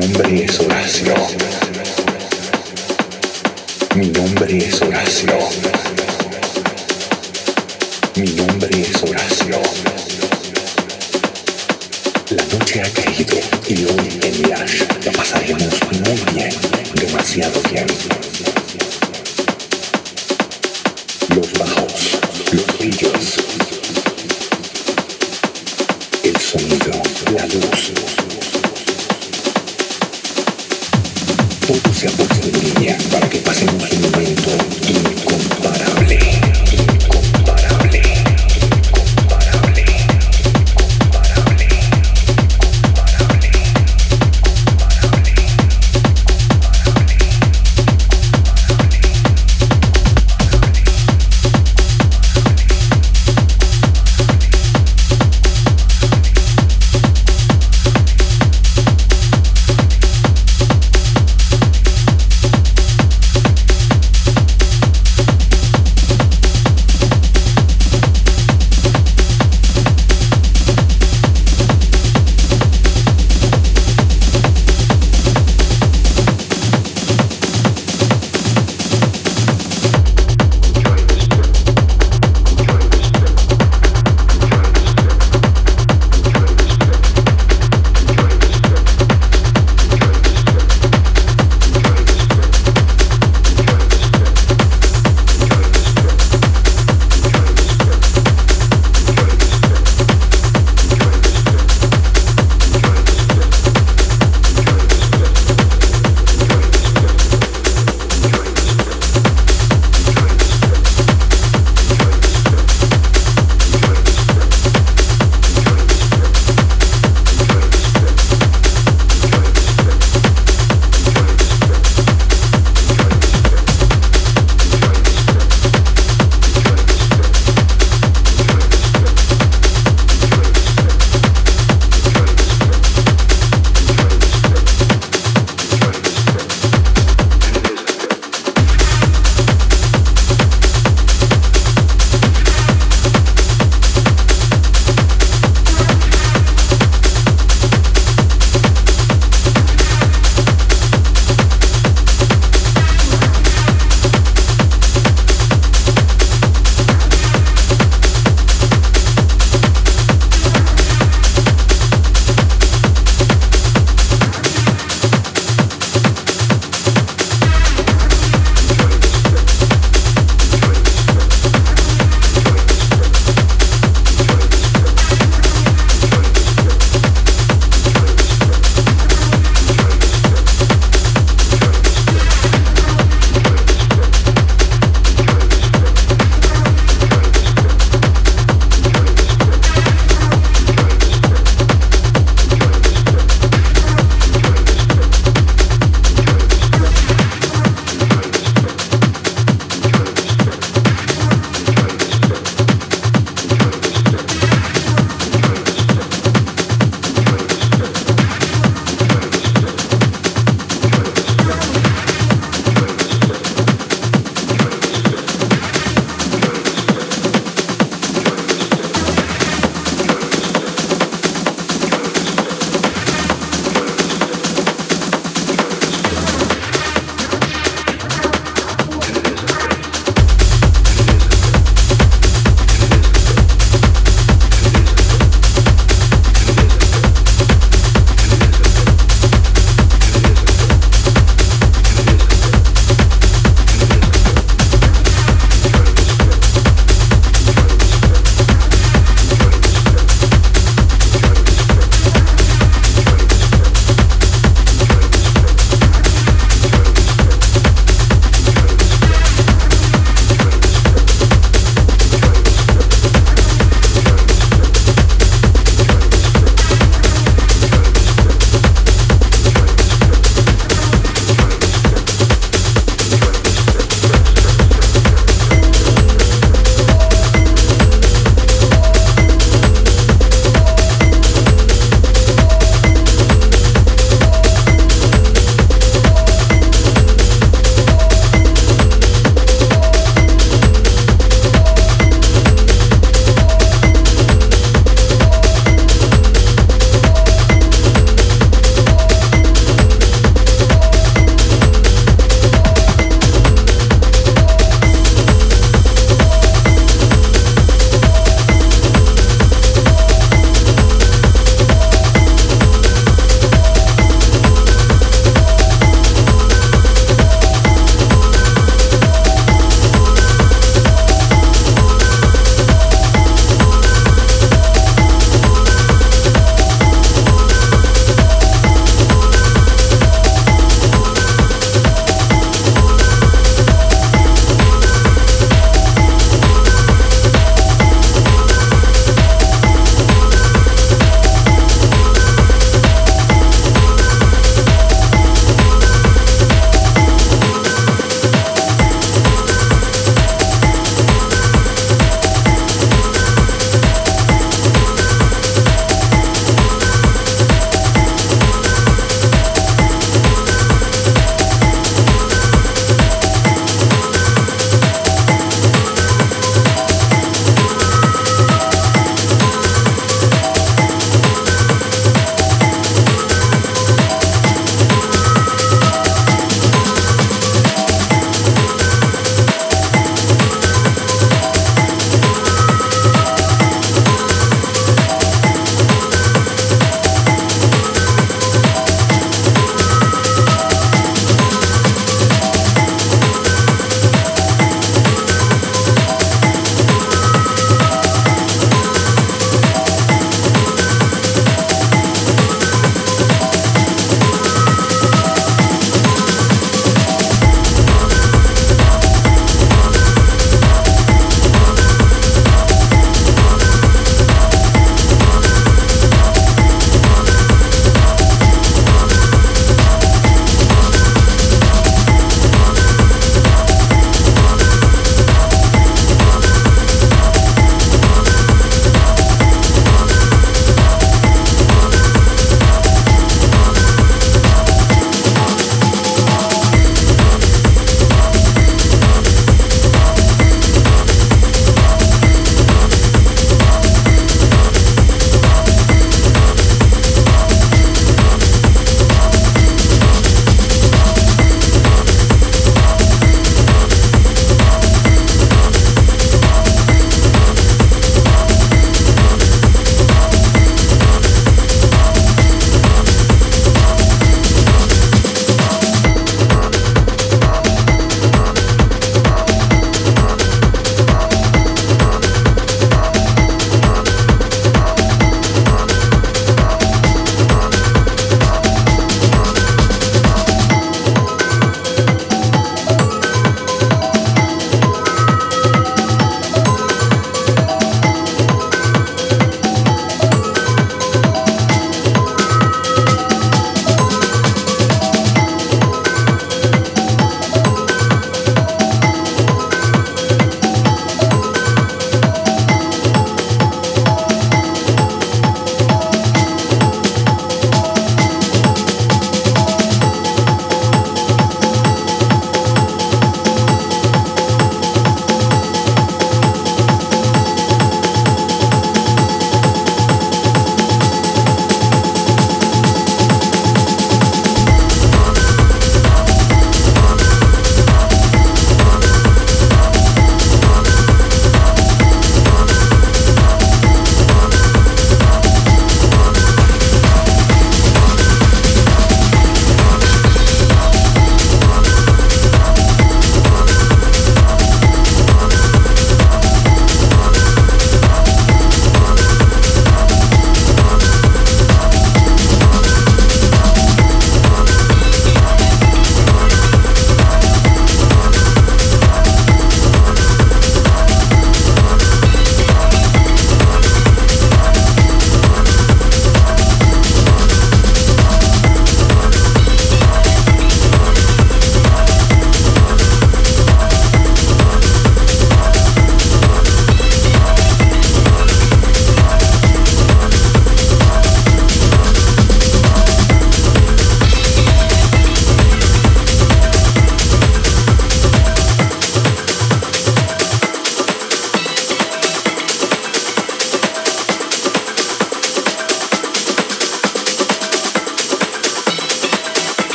nombre es Horacio. Mi nombre es Horacio. Mi nombre es Horacio. La noche ha caído y hoy en Mirage la pasaremos muy bien, demasiado bien.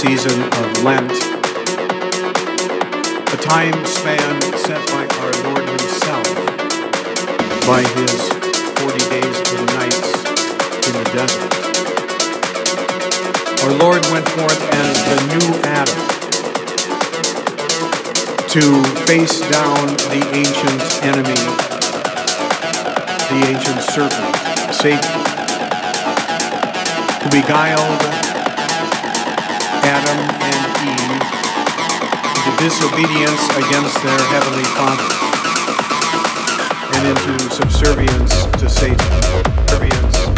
Season of Lent, a time span set by our Lord Himself by His 40 days and nights in the desert. Our Lord went forth as the new Adam to face down the ancient enemy, the ancient serpent, Satan, who beguiled Adam and Eve into disobedience against their heavenly Father and into subservience to Satan. Subservience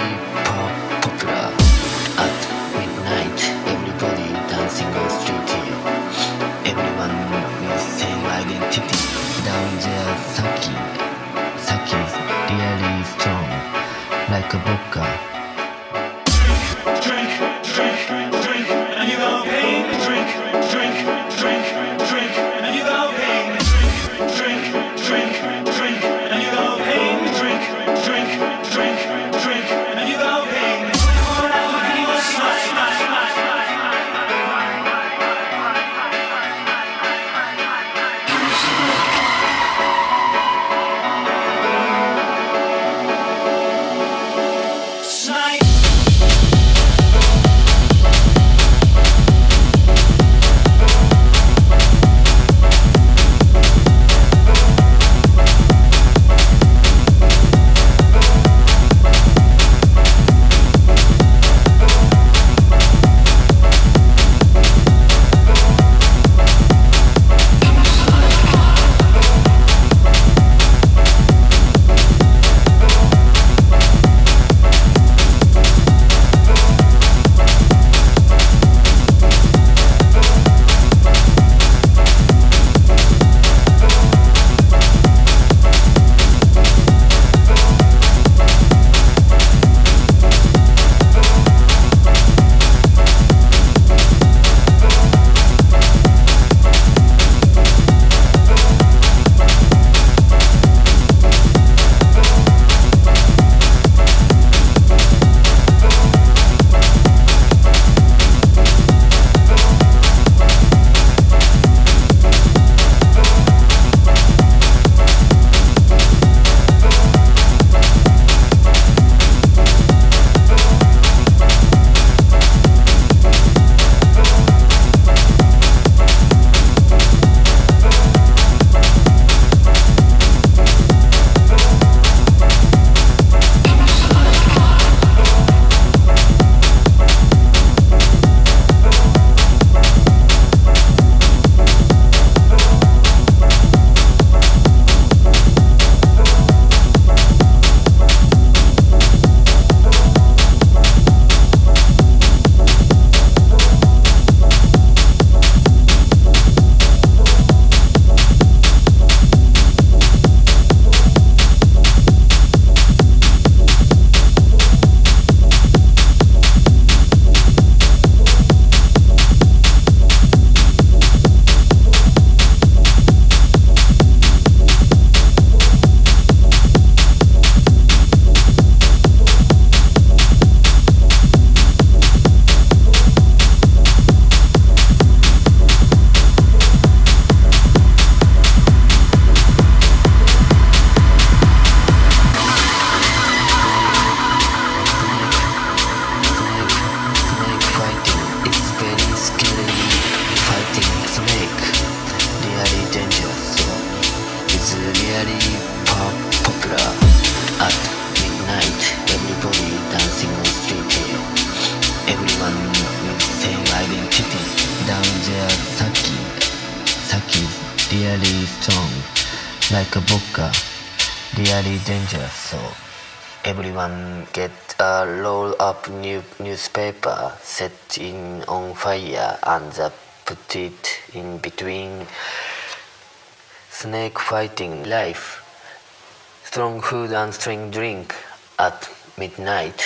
drink, strong drink at midnight